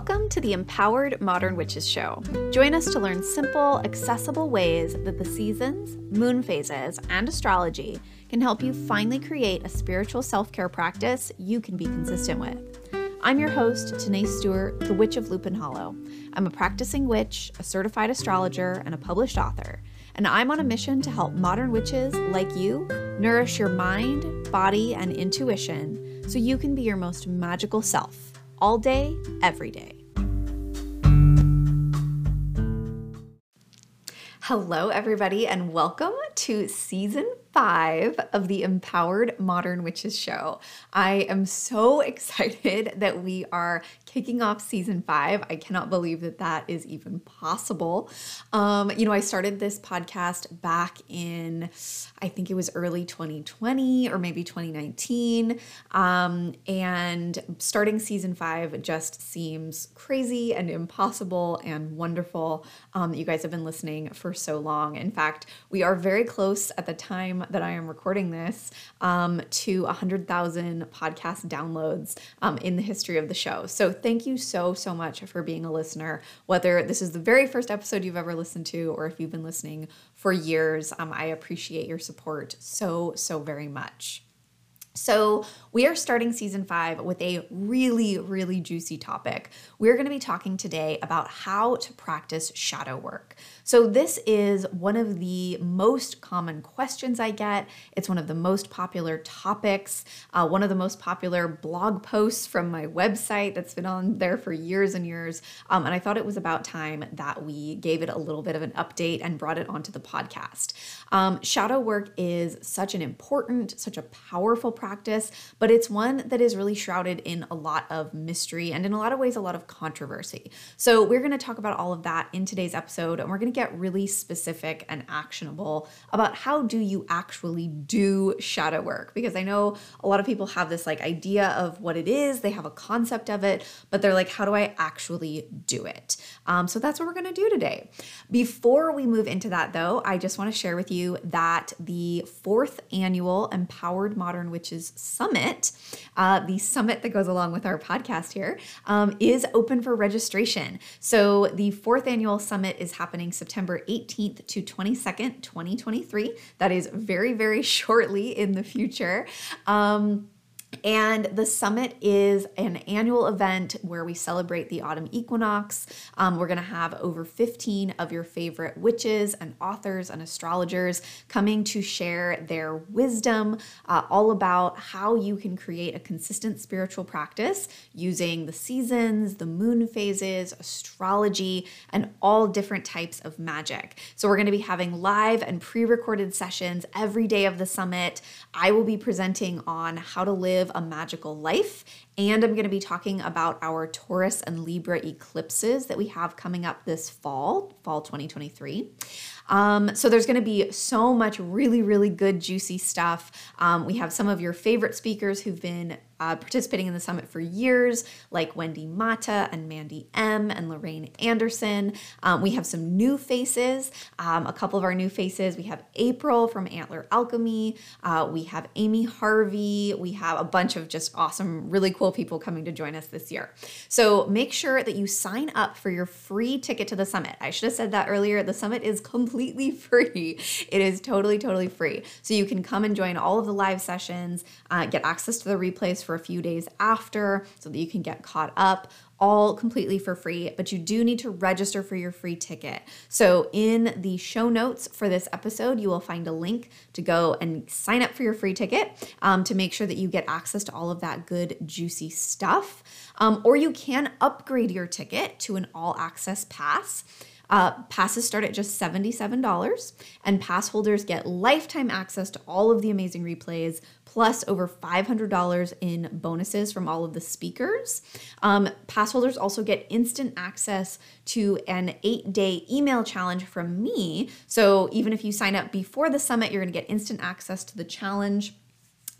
Welcome to the Empowered Modern Witches Show. Join us to learn simple, accessible ways that the seasons, moon phases, and astrology can help you finally create a spiritual self care practice you can be consistent with. I'm your host, Tenae Stewart, the Witch of Lupine Hollow. I'm a practicing witch, a certified astrologer, and a published author. And I'm on a mission to help modern witches like you nourish your mind, body, and intuition so you can be your most magical self all day, every day. Hello, everybody, and welcome to season five of the Empowered Modern Witches show. I am so excited that we are kicking off season five. I cannot believe that that is even possible. Um, you know, I started this podcast back in, I think it was early 2020 or maybe 2019. Um, and starting season five just seems crazy and impossible and wonderful um, that you guys have been listening for so long. In fact, we are very close at the time that I am recording this um, to 100,000 podcast downloads um, in the history of the show. So thank you so, so much for being a listener. Whether this is the very first episode you've ever listened to or if you've been listening for years, um, I appreciate your support so, so very much. So, we are starting season five with a really, really juicy topic. We're going to be talking today about how to practice shadow work. So, this is one of the most common questions I get. It's one of the most popular topics, uh, one of the most popular blog posts from my website that's been on there for years and years. Um, and I thought it was about time that we gave it a little bit of an update and brought it onto the podcast. Um, shadow work is such an important, such a powerful practice, but it's one that is really shrouded in a lot of mystery and in a lot of ways, a lot of controversy. So, we're going to talk about all of that in today's episode, and we're going to get really specific and actionable about how do you actually do shadow work because I know a lot of people have this like idea of what it is, they have a concept of it, but they're like, how do I actually do it? Um, so that's what we're gonna do today. Before we move into that though, I just wanna share with you that the fourth annual Empowered Modern Witches Summit, uh, the summit that goes along with our podcast here, um, is open for registration. So the fourth annual summit is happening September September 18th to 22nd, 2023. That is very, very shortly in the future. Um, and the summit is an annual event where we celebrate the autumn equinox. Um, we're going to have over 15 of your favorite witches and authors and astrologers coming to share their wisdom uh, all about how you can create a consistent spiritual practice using the seasons, the moon phases, astrology, and all different types of magic. So, we're going to be having live and pre recorded sessions every day of the summit. I will be presenting on how to live live a magical life. And I'm going to be talking about our Taurus and Libra eclipses that we have coming up this fall, fall 2023. Um, so there's going to be so much really, really good, juicy stuff. Um, we have some of your favorite speakers who've been uh, participating in the summit for years, like Wendy Mata and Mandy M and Lorraine Anderson. Um, we have some new faces, um, a couple of our new faces. We have April from Antler Alchemy. Uh, we have Amy Harvey. We have a bunch of just awesome, really cool people coming to join us this year. So make sure that you sign up for your free ticket to the summit. I should have said that earlier. The summit is completely free. It is totally, totally free. So you can come and join all of the live sessions, uh, get access to the replays for a few days after so that you can get caught up all completely for free, but you do need to register for your free ticket. So, in the show notes for this episode, you will find a link to go and sign up for your free ticket um, to make sure that you get access to all of that good, juicy stuff. Um, or you can upgrade your ticket to an all access pass. Uh, passes start at just $77, and pass holders get lifetime access to all of the amazing replays, plus over $500 in bonuses from all of the speakers. Um, pass holders also get instant access to an eight day email challenge from me. So even if you sign up before the summit, you're going to get instant access to the challenge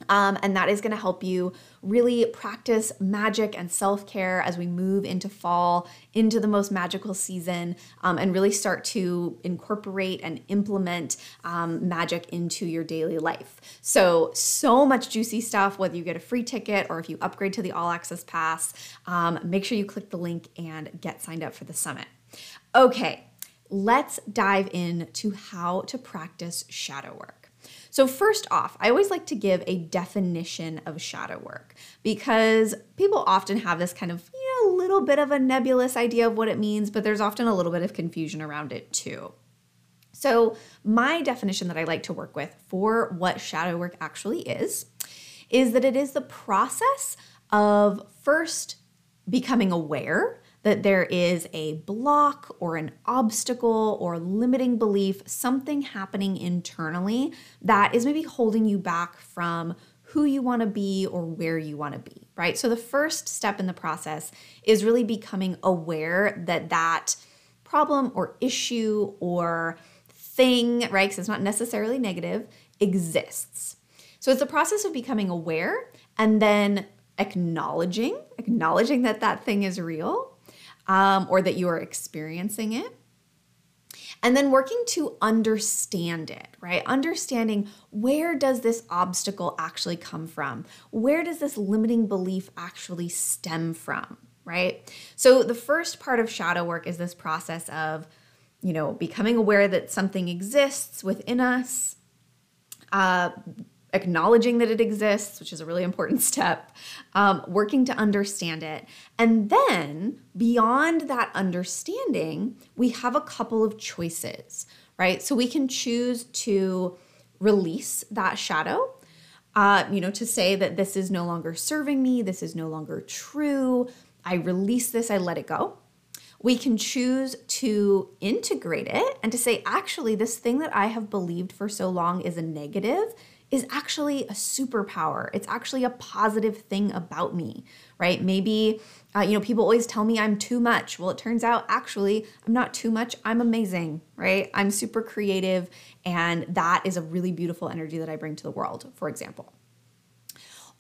Um, and that is going to help you really practice magic and self care as we move into fall, into the most magical season, um, and really start to incorporate and implement um, magic into your daily life. So, so much juicy stuff, whether you get a free ticket or if you upgrade to the All Access Pass. Um, make sure you click the link and get signed up for the summit. Okay, let's dive into how to practice shadow work. So, first off, I always like to give a definition of shadow work because people often have this kind of, you know, little bit of a nebulous idea of what it means, but there's often a little bit of confusion around it too. So, my definition that I like to work with for what shadow work actually is is that it is the process of first becoming aware that there is a block or an obstacle or limiting belief, something happening internally that is maybe holding you back from who you want to be or where you want to be, right? So the first step in the process is really becoming aware that that problem or issue or thing, right? Because it's not necessarily negative, exists. So it's a process of becoming aware and then acknowledging, acknowledging that that thing is real um, or that you are experiencing it. And then working to understand it, right? Understanding where does this obstacle actually come from? Where does this limiting belief actually stem from, right? So the first part of shadow work is this process of, you know, becoming aware that something exists within us, uh, acknowledging that it exists, which is a really important step, um, working to understand it. And then beyond that understanding, we have a couple of choices, right? So we can choose to release that shadow. Uh, you know, to say that this is no longer serving me, this is no longer true. I release this, I let it go. We can choose to integrate it and to say, actually, this thing that I have believed for so long is a negative is actually a superpower. It's actually a positive thing about me, right? Maybe, uh, you know, people always tell me I'm too much. Well, it turns out actually I'm not too much. I'm amazing, right? I'm super creative. And that is a really beautiful energy that I bring to the world, for example.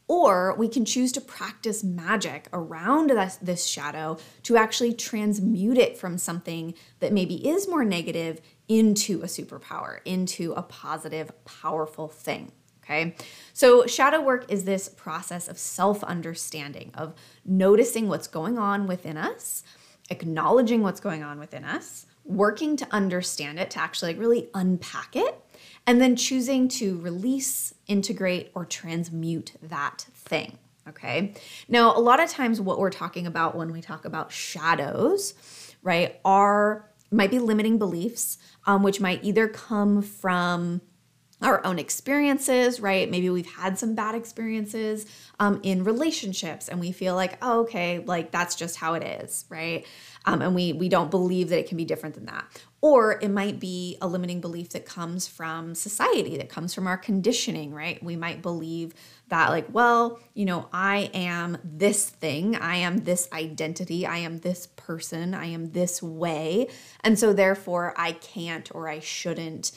Or we can choose to practice magic around this, this shadow to actually transmute it from something that maybe is more negative into a superpower, into a positive, powerful thing. Okay. So, shadow work is this process of self understanding, of noticing what's going on within us, acknowledging what's going on within us, working to understand it, to actually like really unpack it, and then choosing to release, integrate, or transmute that thing. Okay. Now, a lot of times, what we're talking about when we talk about shadows, right, are might be limiting beliefs, um, which might either come from our own experiences, right? Maybe we've had some bad experiences um, in relationships, and we feel like, oh, okay, like that's just how it is, right? Um, and we we don't believe that it can be different than that. Or it might be a limiting belief that comes from society, that comes from our conditioning, right? We might believe that, like, well, you know, I am this thing, I am this identity, I am this person, I am this way. And so therefore, I can't or I shouldn't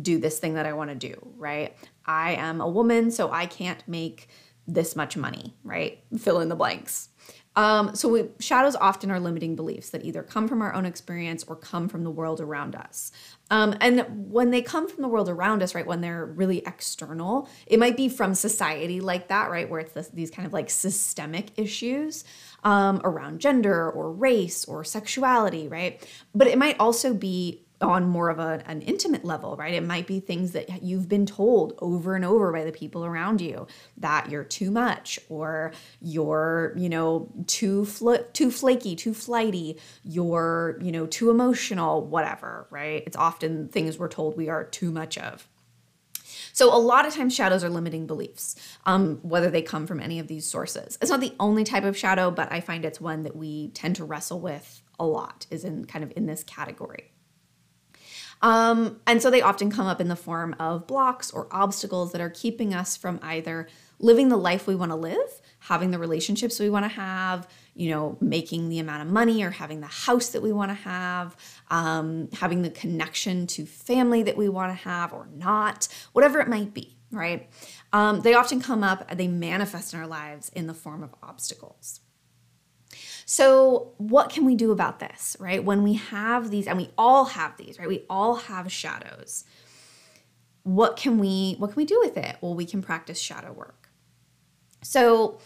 do this thing that I want to do, right? I am a woman, so I can't make this much money, right? Fill in the blanks. Um, so we, shadows often are limiting beliefs that either come from our own experience or come from the world around us. Um, and when they come from the world around us, right, when they're really external, it might be from society like that, right, where it's this, these kind of like systemic issues um, around gender or race or sexuality, right? But it might also be on more of a, an intimate level, right? It might be things that you've been told over and over by the people around you that you're too much or you're, you know, too fl- too flaky, too flighty, you're, you know, too emotional, whatever, right? It's often things we're told we are too much of. So, a lot of times, shadows are limiting beliefs, um, whether they come from any of these sources. It's not the only type of shadow, but I find it's one that we tend to wrestle with a lot, is in kind of in this category. Um, and so they often come up in the form of blocks or obstacles that are keeping us from either living the life we want to live, having the relationships we want to have, you know, making the amount of money or having the house that we want to have, um, having the connection to family that we want to have or not, whatever it might be, right? Um, they often come up, they manifest in our lives in the form of obstacles. So, what can we do about this, right? When we have these, and we all have these, right? We all have shadows. What can we what can we do with it? Well, we can practice shadow work. So,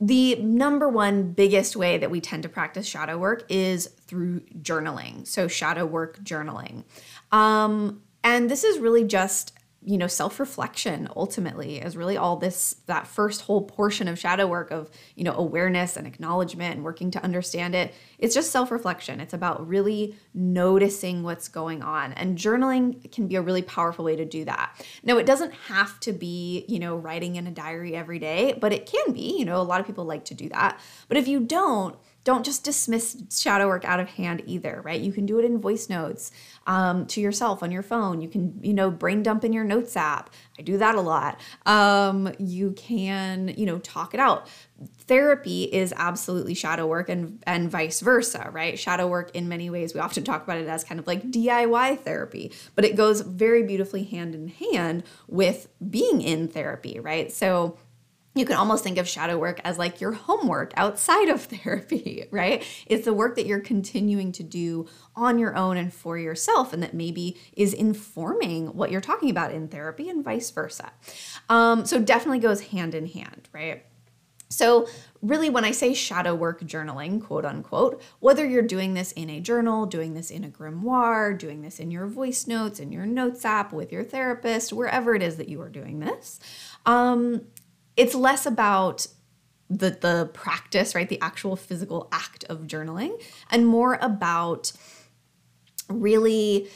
the number one biggest way that we tend to practice shadow work is through journaling. So, shadow work journaling. Um, and this is really just you know self-reflection ultimately is really all this that first whole portion of shadow work of you know awareness and acknowledgement and working to understand it. It's just self-reflection. It's about really noticing what's going on. And journaling can be a really powerful way to do that. Now it doesn't have to be you know writing in a diary every day but it can be. You know a lot of people like to do that. But if you don't don't just dismiss shadow work out of hand either, right? You can do it in voice notes um, to yourself on your phone. You can, you know, brain dump in your notes app. I do that a lot. Um, you can, you know, talk it out. Therapy is absolutely shadow work and and vice versa, right? Shadow work in many ways we often talk about it as kind of like DIY therapy, but it goes very beautifully hand in hand with being in therapy, right? So you can almost think of shadow work as like your homework outside of therapy, right? It's the work that you're continuing to do on your own and for yourself, and that maybe is informing what you're talking about in therapy and vice versa. Um, so, definitely goes hand in hand, right? So, really, when I say shadow work journaling, quote unquote, whether you're doing this in a journal, doing this in a grimoire, doing this in your voice notes, in your notes app, with your therapist, wherever it is that you are doing this, um, it's less about the the practice, right? The actual physical act of journaling, and more about really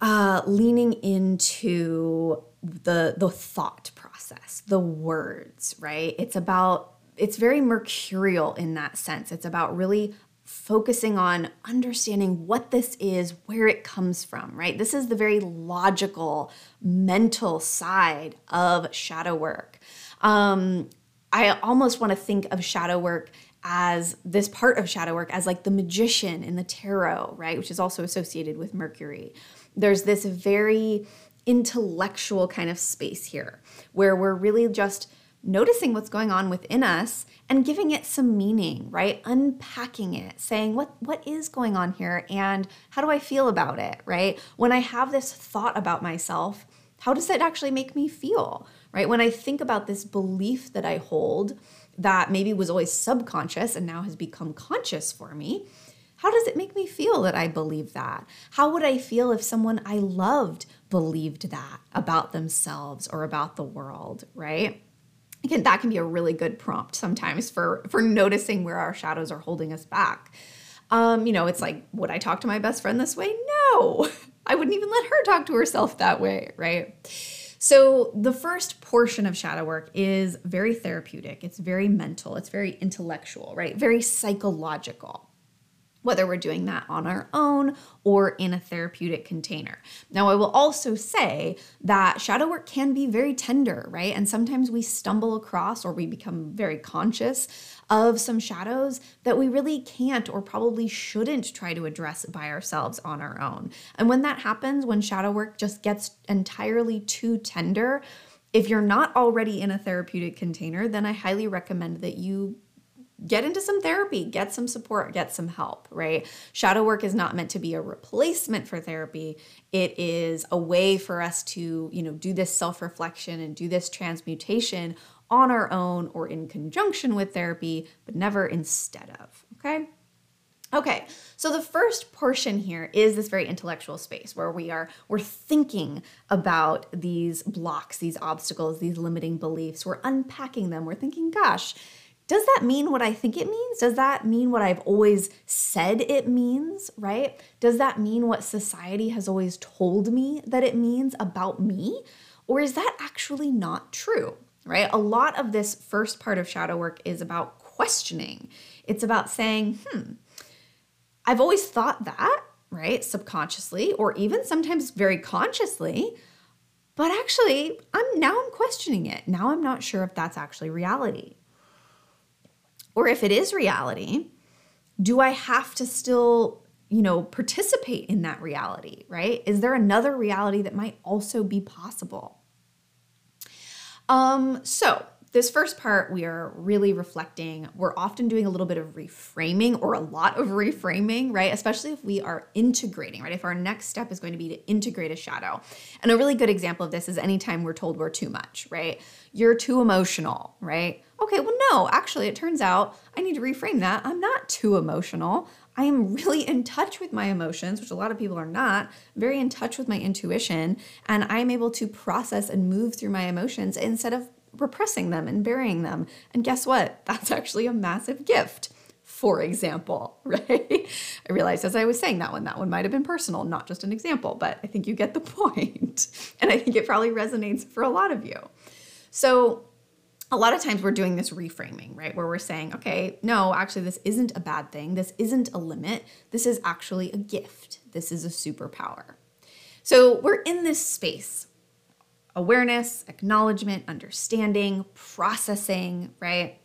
uh, leaning into the the thought process, the words, right? It's about it's very mercurial in that sense. It's about really focusing on understanding what this is, where it comes from, right? This is the very logical, mental side of shadow work. Um, I almost want to think of shadow work as this part of shadow work as like the magician in the tarot, right? Which is also associated with Mercury. There's this very intellectual kind of space here where we're really just noticing what's going on within us and giving it some meaning, right? Unpacking it, saying what what is going on here and how do I feel about it, right? When I have this thought about myself, how does it actually make me feel? right? When I think about this belief that I hold that maybe was always subconscious and now has become conscious for me, how does it make me feel that I believe that? How would I feel if someone I loved believed that about themselves or about the world, right? Again, that can be a really good prompt sometimes for for noticing where our shadows are holding us back. Um, you know, it's like, would I talk to my best friend this way? No. I wouldn't even let her talk to herself that way, right? So, the first portion of shadow work is very therapeutic, it's very mental, it's very intellectual, right? Very psychological whether we're doing that on our own or in a therapeutic container. Now, I will also say that shadow work can be very tender, right? And sometimes we stumble across or we become very conscious of some shadows that we really can't or probably shouldn't try to address by ourselves on our own. And when that happens, when shadow work just gets entirely too tender, if you're not already in a therapeutic container, then I highly recommend that you get into some therapy, get some support, get some help, right? Shadow work is not meant to be a replacement for therapy. It is a way for us to, you know, do this self-reflection and do this transmutation on our own or in conjunction with therapy, but never instead of, okay? Okay, so the first portion here is this very intellectual space where we are we're thinking about these blocks, these obstacles, these limiting beliefs. We're unpacking them. We're thinking, gosh, does that mean what I think it means? Does that mean what I've always said it means, right? Does that mean what society has always told me that it means about me? Or is that actually not true, right? A lot of this first part of shadow work is about questioning. It's about saying, hmm, I've always thought that, right? Subconsciously, or even sometimes very consciously. But actually, I'm now I'm questioning it. Now I'm not sure if that's actually reality. Or if it is reality, do I have to still, you know, participate in that reality, right? Is there another reality that might also be possible? Um, so this first part, we are really reflecting. We're often doing a little bit of reframing or a lot of reframing, right? Especially if we are integrating, right? If our next step is going to be to integrate a shadow. And a really good example of this is anytime we're told we're too much, right? You're too emotional, right? Okay, well, no, actually, it turns out I need to reframe that. I'm not too emotional. I am really in touch with my emotions, which a lot of people are not, very in touch with my intuition, and I'm able to process and move through my emotions instead of repressing them and burying them. And guess what? That's actually a massive gift. For example, right? I realized as I was saying that one, that one might have been personal, not just an example, but I think you get the point. And I think it probably resonates for a lot of you. So, a lot of times we're doing this reframing, right? Where we're saying, okay, no, actually, this isn't a bad thing. This isn't a limit. This is actually a gift. This is a superpower. So we're in this space awareness, acknowledgement, understanding, processing, right?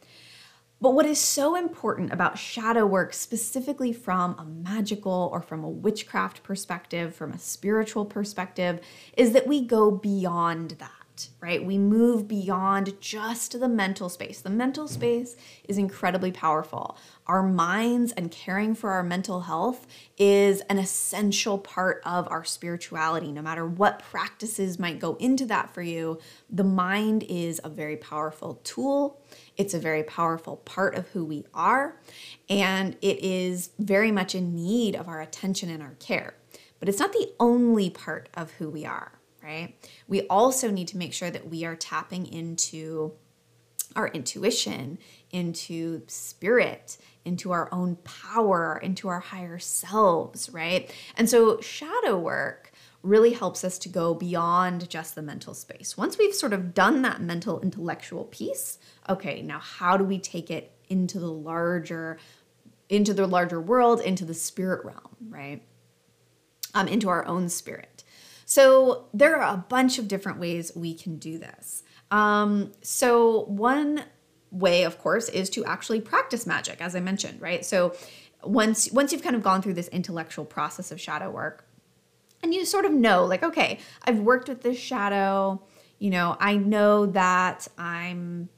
But what is so important about shadow work, specifically from a magical or from a witchcraft perspective, from a spiritual perspective, is that we go beyond that right? We move beyond just the mental space. The mental space is incredibly powerful. Our minds and caring for our mental health is an essential part of our spirituality. No matter what practices might go into that for you, the mind is a very powerful tool. It's a very powerful part of who we are, and it is very much in need of our attention and our care. But it's not the only part of who we are right? We also need to make sure that we are tapping into our intuition, into spirit, into our own power, into our higher selves, right? And so shadow work really helps us to go beyond just the mental space. Once we've sort of done that mental intellectual piece, okay, now how do we take it into the larger into the larger world, into the spirit realm, right? Um, into our own spirit. So there are a bunch of different ways we can do this. Um, so one way, of course, is to actually practice magic, as I mentioned, right? So once once you've kind of gone through this intellectual process of shadow work, and you sort of know, like, okay, I've worked with this shadow. You know, I know that I'm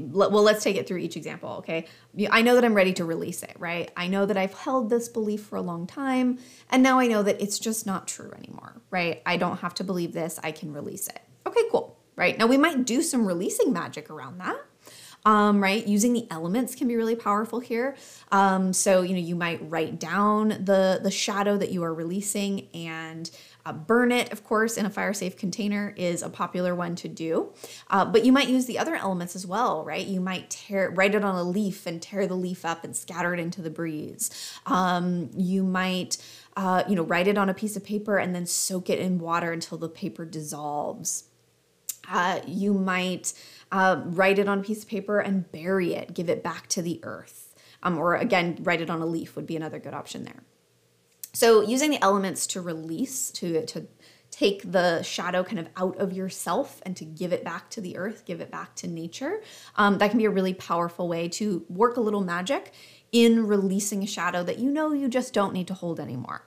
well let's take it through each example okay? I know that i'm ready to release it right? I know that i've held this belief for a long time and now i know that it's just not true anymore right? I don't have to believe this i can release it. Okay cool right? Now we might do some releasing magic around that um, right? Using the elements can be really powerful here. Um, so you know you might write down the the shadow that you are releasing and uh, burn it, of course, in a fire safe container is a popular one to do. Uh, but you might use the other elements as well, right? You might tear, write it on a leaf and tear the leaf up and scatter it into the breeze. Um, you might, uh, you know, write it on a piece of paper and then soak it in water until the paper dissolves. Uh, you might uh, write it on a piece of paper and bury it, give it back to the earth. Um, or again, write it on a leaf would be another good option there. So using the elements to release, to, to take the shadow kind of out of yourself and to give it back to the earth, give it back to nature, um, that can be a really powerful way to work a little magic in releasing a shadow that you know you just don't need to hold anymore.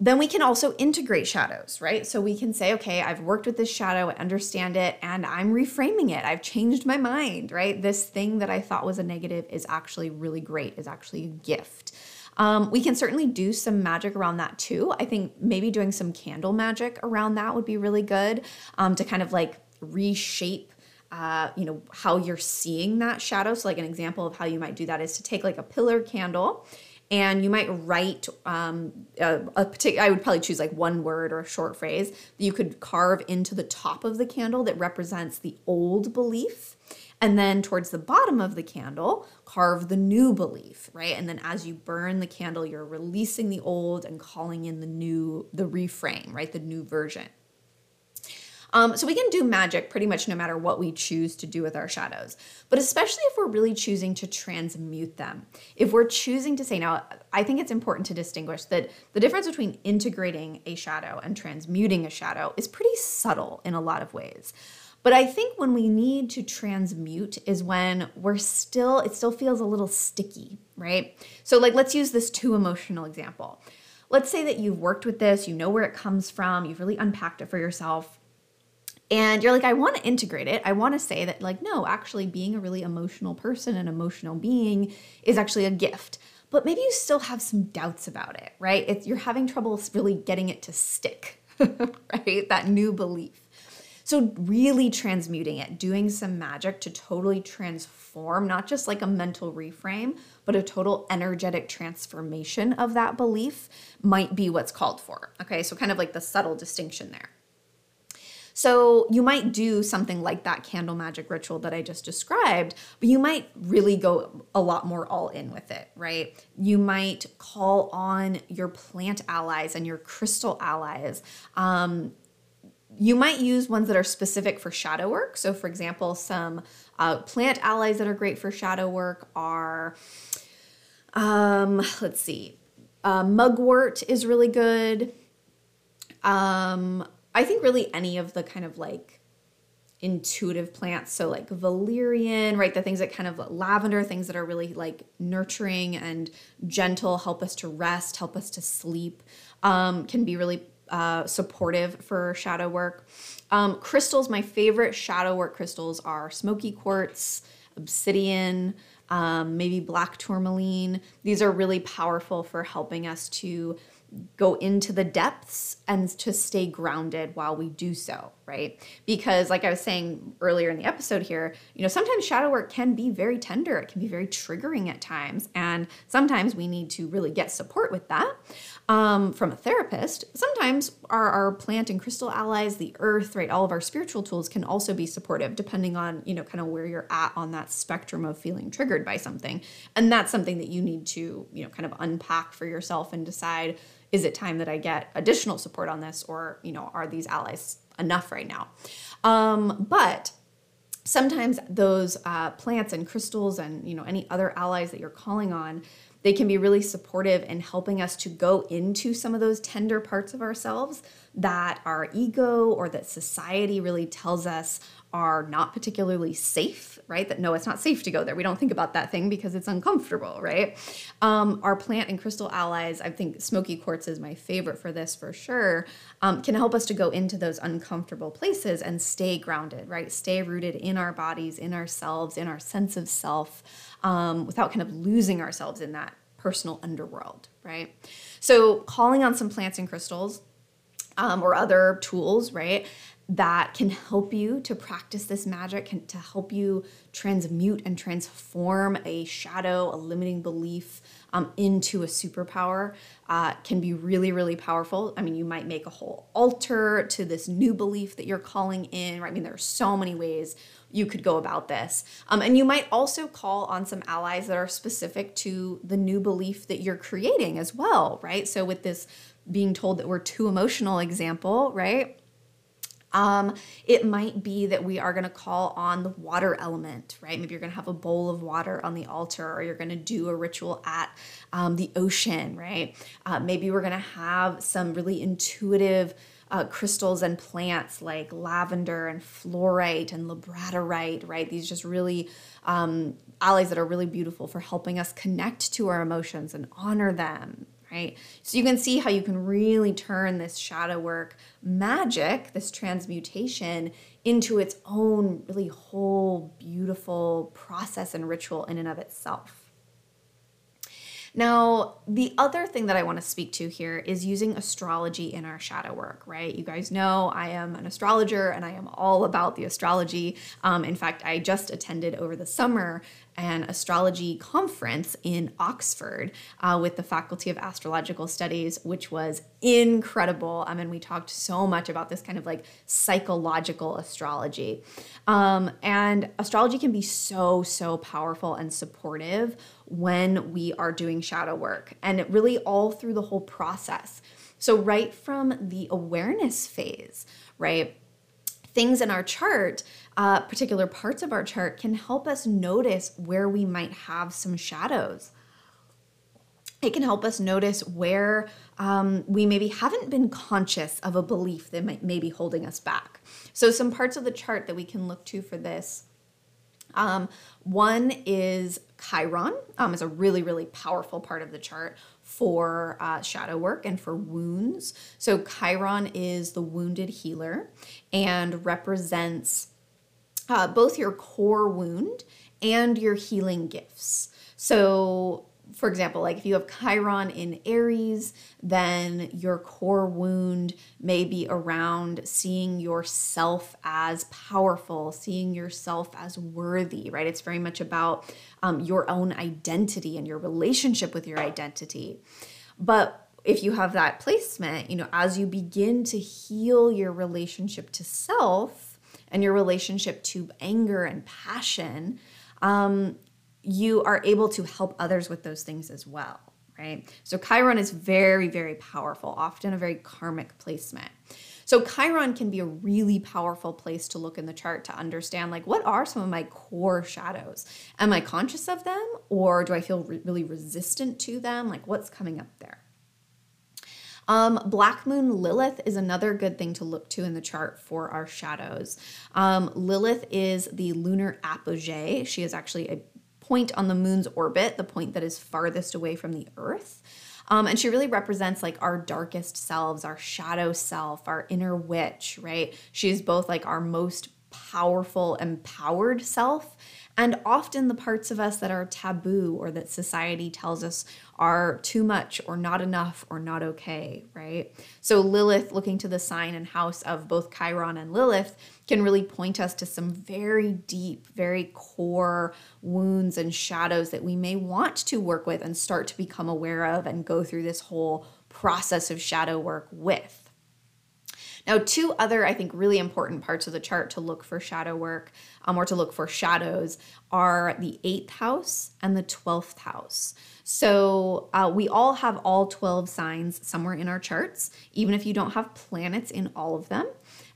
Then we can also integrate shadows, right? So we can say, okay, I've worked with this shadow, I understand it, and I'm reframing it. I've changed my mind, right? This thing that I thought was a negative is actually really great, is actually a gift. Um, we can certainly do some magic around that too. I think maybe doing some candle magic around that would be really good um, to kind of like reshape uh, you know how you're seeing that shadow so like an example of how you might do that is to take like a pillar candle and you might write um, a, a particular i would probably choose like one word or a short phrase that you could carve into the top of the candle that represents the old belief and then towards the bottom of the candle, carve the new belief, right? And then as you burn the candle, you're releasing the old and calling in the new, the reframe, right? The new version. Um, so we can do magic pretty much no matter what we choose to do with our shadows, but especially if we're really choosing to transmute them. If we're choosing to say, now, I think it's important to distinguish that the difference between integrating a shadow and transmuting a shadow is pretty subtle in a lot of ways. But I think when we need to transmute is when we're still, it still feels a little sticky, right? So, like, let's use this too emotional example. Let's say that you've worked with this, you know where it comes from, you've really unpacked it for yourself, And you're like, I want to integrate it. I want to say that, like, no, actually, being a really emotional person, an emotional being, is actually a gift. But maybe you still have some doubts about it, right? It's, you're having trouble really getting it to stick, right? That new belief. So, really transmuting it, doing some magic to totally transform, not just like a mental reframe, but a total energetic transformation of that belief might be what's called for. Okay, so kind of like the subtle distinction there. So you might do something like that candle magic ritual that I just described, but you might really go a lot more all in with it, right? You might call on your plant allies and your crystal allies. Um, you might use ones that are specific for shadow work. So, for example, some uh, plant allies that are great for shadow work are, um, let's see, uh, mugwort is really good. Um, I think really any of the kind of like intuitive plants, so like valerian, right? The things that kind of lavender, things that are really like nurturing and gentle, help us to rest, help us to sleep, um, can be really uh, supportive for shadow work. Um, crystals, my favorite shadow work crystals are smoky quartz, obsidian, um, maybe black tourmaline. These are really powerful for helping us to go into the depths and to stay grounded while we do so, right? Because, like I was saying earlier in the episode here, you know, sometimes shadow work can be very tender, it can be very triggering at times. And sometimes we need to really get support with that um, from a therapist. Sometimes our, our plant and crystal allies, the earth, right, all of our spiritual tools can also be supportive depending on, you know, kind of where you're at on that spectrum of feeling triggered by something. And that's something that you need to, you know, kind of unpack for yourself and decide is it time that I get additional support on this or, you know, are these allies enough right now? Um, but sometimes those uh, plants and crystals and, you know, any other allies that you're calling on, they can be really supportive in helping us to go into some of those tender parts of ourselves that our ego or that society really tells us are not particularly safe, right? That no, it's not safe to go there. We don't think about that thing because it's uncomfortable, right? Um, our plant and crystal allies, I think smoky quartz is my favorite for this for sure, um, can help us to go into those uncomfortable places and stay grounded, right? Stay rooted in our bodies, in ourselves, in our sense of self, um, without kind of losing ourselves in that personal underworld, right? So, calling on some plants and crystals um, or other tools, right? that can help you to practice this magic, can, to help you transmute and transform a shadow, a limiting belief um, into a superpower, uh, can be really, really powerful. I mean, you might make a whole altar to this new belief that you're calling in, right? I mean, there are so many ways you could go about this. Um, and you might also call on some allies that are specific to the new belief that you're creating as well, right? So, with this being told that we're too emotional example, right? Um, it might be that we are going to call on the water element, right? Maybe you're going to have a bowl of water on the altar, or you're going to do a ritual at um, the ocean, right? Uh, maybe we're going to have some really intuitive. Uh, crystals and plants like lavender and fluorite and labradorite, right? These just really um, allies that are really beautiful for helping us connect to our emotions and honor them, right? So you can see how you can really turn this shadow work magic, this transmutation, into its own really whole beautiful process and ritual in and of itself. Now, the other thing that I want to speak to here is using astrology in our shadow work, right? You guys know I am an astrologer and I am all about the astrology. Um, in fact, I just attended over the summer an astrology conference in Oxford uh, with the Faculty of Astrological Studies, which was incredible. I mean, we talked so much about this kind of like psychological astrology. Um, and astrology can be so, so powerful and supportive when we are doing shadow work, and really all through the whole process. So, right from the awareness phase, right? things in our chart, uh, particular parts of our chart, can help us notice where we might have some shadows. It can help us notice where um, we maybe haven't been conscious of a belief that might, may be holding us back. So, some parts of the chart that we can look to for this um, one is Chiron, um, is a really, really powerful part of the chart for uh, shadow work and for wounds. So Chiron is the wounded healer and represents uh, both your core wound and your healing gifts. So for example, like if you have Chiron in Aries, then your core wound may be around seeing yourself as powerful, seeing yourself as worthy, right? It's very much about um, your own identity and your relationship with your identity. But if you have that placement, you know, as you begin to heal your relationship to self and your relationship to anger and passion, um, you are able to help others with those things as well, right? So Chiron is very, very powerful, often a very karmic placement. So Chiron can be a really powerful place to look in the chart to understand like what are some of my core shadows? Am I conscious of them or do I feel re- really resistant to them? Like what's coming up there? Um, Black Moon Lilith is another good thing to look to in the chart for our shadows. Um, Lilith is the lunar apogee. She is actually a point on the moon's orbit, the point that is farthest away from the earth. Um, and she really represents like our darkest selves, our shadow self, our inner witch, right? She is both like our most powerful, empowered self and often the parts of us that are taboo or that society tells us are too much or not enough or not okay, right? So Lilith, looking to the sign and house of both Chiron and Lilith, can really point us to some very deep, very core wounds and shadows that we may want to work with and start to become aware of and go through this whole process of shadow work with. Now, two other, I think, really important parts of the chart to look for shadow work um, or to look for shadows are the eighth house and the 12th house. So uh, we all have all 12 signs somewhere in our charts, even if you don't have planets in all of them.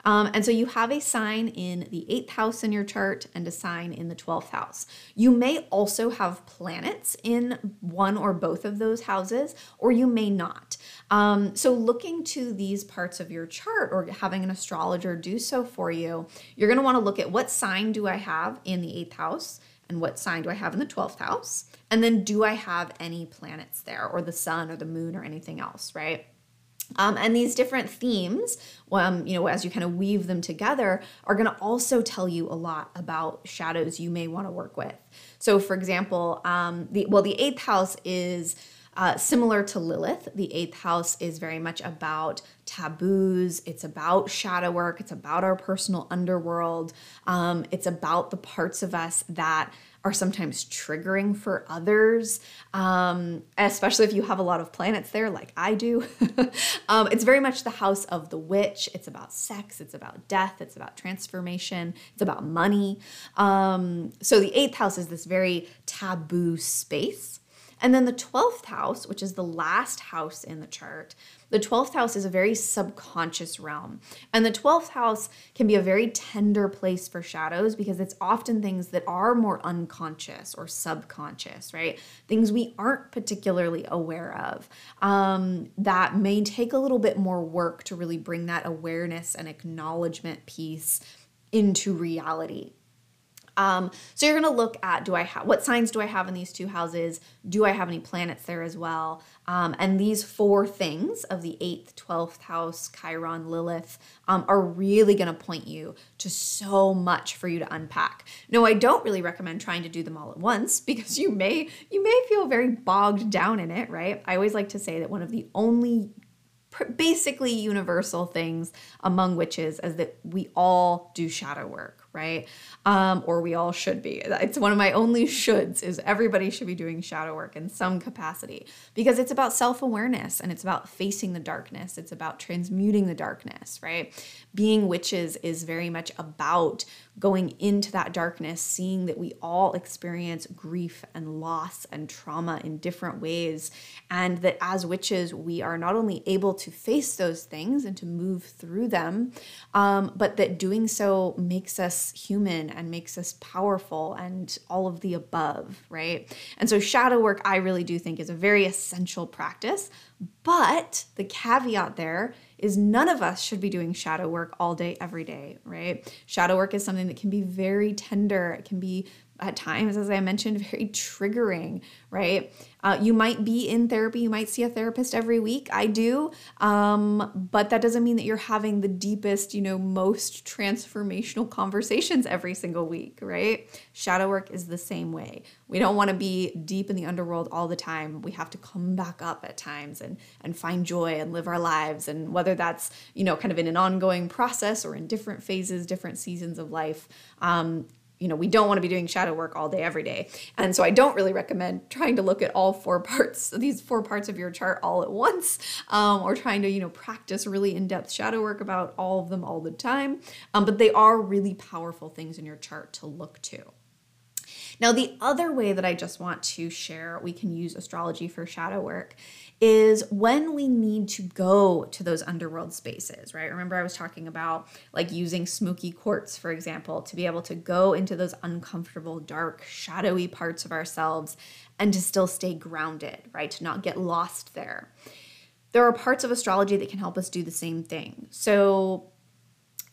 Um, and so you have a sign in the eighth house in your chart and a sign in the 12th house. You may also have planets in one or both of those houses, or you may not. Um, so looking to these parts of your chart or having an astrologer do so for you, you're going to want to look at what sign do I have in the eighth house and what sign do I have in the 12th house? And then do I have any planets there or the sun or the moon or anything else, right? Um, and these different themes, um, you know, as you kind of weave them together, are going to also tell you a lot about shadows you may want to work with. So, for example, um, the well, the eighth house is uh, similar to Lilith. The eighth house is very much about taboos. It's about shadow work. It's about our personal underworld. Um, it's about the parts of us that are sometimes triggering for others, um, especially if you have a lot of planets there, like I do. um, it's very much the house of the witch. It's about sex, it's about death, it's about transformation, it's about money. Um, so the eighth house is this very taboo space. And then the 12th house, which is the last house in the chart, the 12th house is a very subconscious realm. And the 12th house can be a very tender place for shadows because it's often things that are more unconscious or subconscious, right? Things we aren't particularly aware of um, that may take a little bit more work to really bring that awareness and acknowledgement piece into reality. Um, so you're going to look at do I have what signs do I have in these two houses? Do I have any planets there as well? Um, and these four things of the eighth, twelfth house, Chiron, Lilith, um, are really going to point you to so much for you to unpack. No, I don't really recommend trying to do them all at once because you may you may feel very bogged down in it. Right? I always like to say that one of the only basically universal things among witches is that we all do shadow work right? Um, or we all should be. It's one of my only shoulds is everybody should be doing shadow work in some capacity because it's about self-awareness and it's about facing the darkness. It's about transmuting the darkness, right? Being witches is very much about going into that darkness, seeing that we all experience grief and loss and trauma in different ways. And that as witches, we are not only able to face those things and to move through them, um, but that doing so makes us human and makes us powerful and all of the above, right? And so, shadow work, I really do think, is a very essential practice. But the caveat there is none of us should be doing shadow work all day, every day, right? Shadow work is something that can be very tender, it can be at times, as I mentioned, very triggering, right? Uh, you might be in therapy, you might see a therapist every week. I do. Um, but that doesn't mean that you're having the deepest, you know, most transformational conversations every single week, right? Shadow work is the same way. We don't want to be deep in the underworld all the time. We have to come back up at times and and find joy and live our lives. And whether that's, you know, kind of in an ongoing process or in different phases, different seasons of life, um, you know, we don't want to be doing shadow work all day, every day. And so I don't really recommend trying to look at all four parts, these four parts of your chart all at once, um, or trying to, you know, practice really in depth shadow work about all of them all the time. Um, but they are really powerful things in your chart to look to. Now, the other way that I just want to share we can use astrology for shadow work is when we need to go to those underworld spaces, right? Remember, I was talking about like using smoky quartz, for example, to be able to go into those uncomfortable, dark, shadowy parts of ourselves and to still stay grounded, right? To not get lost there. There are parts of astrology that can help us do the same thing. So,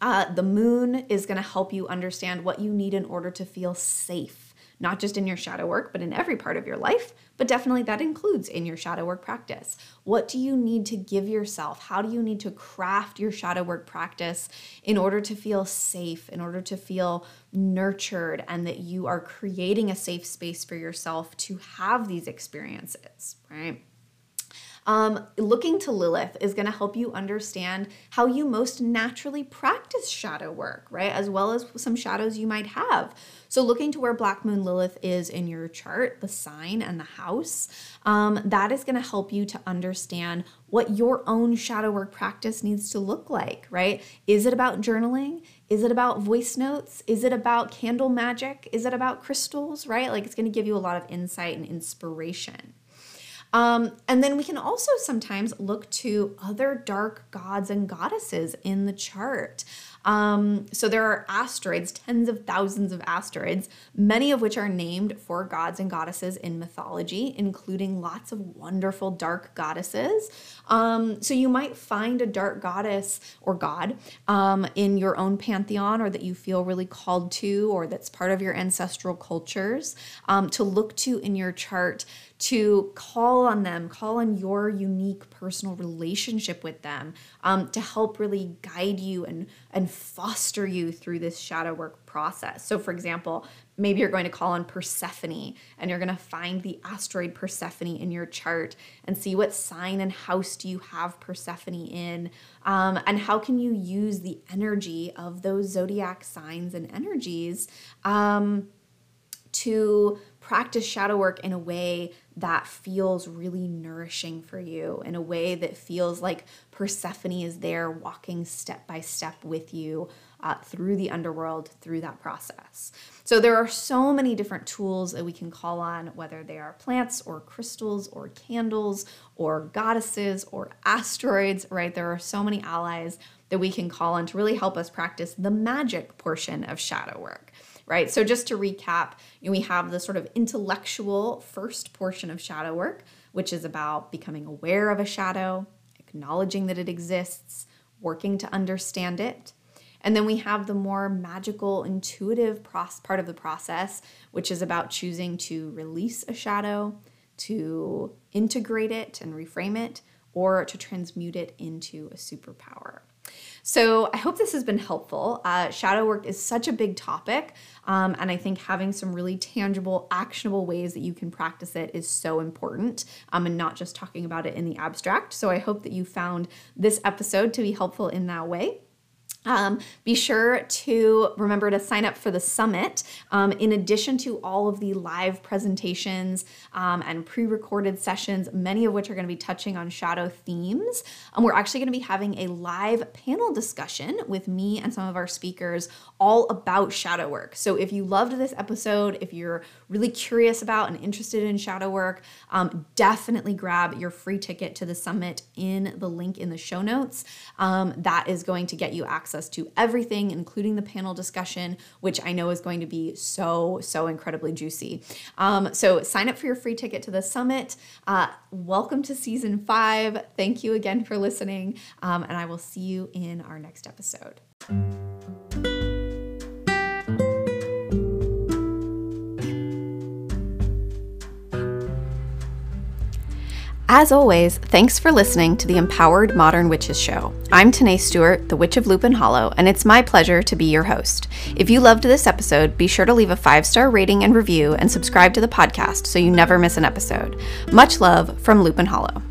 uh, the moon is going to help you understand what you need in order to feel safe not just in your shadow work, but in every part of your life. But definitely that includes in your shadow work practice. What do you need to give yourself? How do you need to craft your shadow work practice in order to feel safe, in order to feel nurtured, and that you are creating a safe space for yourself to have these experiences, right? Um, looking to Lilith is going to help you understand how you most naturally practice shadow work, right? As well as some shadows you might have. So, looking to where Black Moon Lilith is in your chart, the sign and the house, um, that is going to help you to understand what your own shadow work practice needs to look like, right? Is it about journaling? Is it about voice notes? Is it about candle magic? Is it about crystals, right? Like it's going to give you a lot of insight and inspiration. Um, and then we can also sometimes look to other dark gods and goddesses in the chart. Um, so there are asteroids, tens of thousands of asteroids, many of which are named for gods and goddesses in mythology, including lots of wonderful dark goddesses. Um, so you might find a dark goddess or god um, in your own pantheon or that you feel really called to or that's part of your ancestral cultures um, to look to in your chart to call on them, call on your unique personal relationship with them um, to help really guide you and, and foster you through this shadow work process. So, for example, maybe you're going to call on Persephone and you're going to find the asteroid Persephone in your chart and see what sign and house do you have Persephone in, um, and how can you use the energy of those zodiac signs and energies um, to practice shadow work in a way that feels really nourishing for you, in a way that feels like Persephone is there walking step by step with you uh, through the underworld, through that process. So, there are so many different tools that we can call on, whether they are plants or crystals or candles or goddesses or asteroids, right? There are so many allies that we can call on to really help us practice the magic portion of shadow work right? So just to recap, you know, we have the sort of intellectual first portion of shadow work, which is about becoming aware of a shadow, acknowledging that it exists, working to understand it. And then we have the more magical, intuitive part of the process, which is about choosing to release a shadow, to integrate it and reframe it, or to transmute it into a superpower. So I hope this has been helpful. Uh, shadow work is such a big topic, um, and I think having some really tangible, actionable ways that you can practice it is so important, um, and not just talking about it in the abstract. So I hope that you found this episode to be helpful in that way. Um, be sure to remember to sign up for the summit. Um, in addition to all of the live presentations um, and pre recorded sessions, many of which are going to be touching on shadow themes, um, we're actually going to be having a live panel discussion with me and some of our speakers all about shadow work. So if you loved this episode, if you're really curious about and interested in shadow work, um, definitely grab your free ticket to the summit in the link in the show notes. Um, that is going to get you access access to everything, including the panel discussion, which I know is going to be so, so incredibly juicy. Um, so sign up for your free ticket to the summit. Uh, welcome to season five. Thank you again for listening, um, and I will see you in our next episode. As always, thanks for listening to the Empowered Modern Witches Show. I'm Tenae Stewart, the Witch of Lupine Hollow, and it's my pleasure to be your host. If you loved this episode, be sure to leave a five star rating and review and subscribe to the podcast so you never miss an episode. Much love from Lupine Hollow.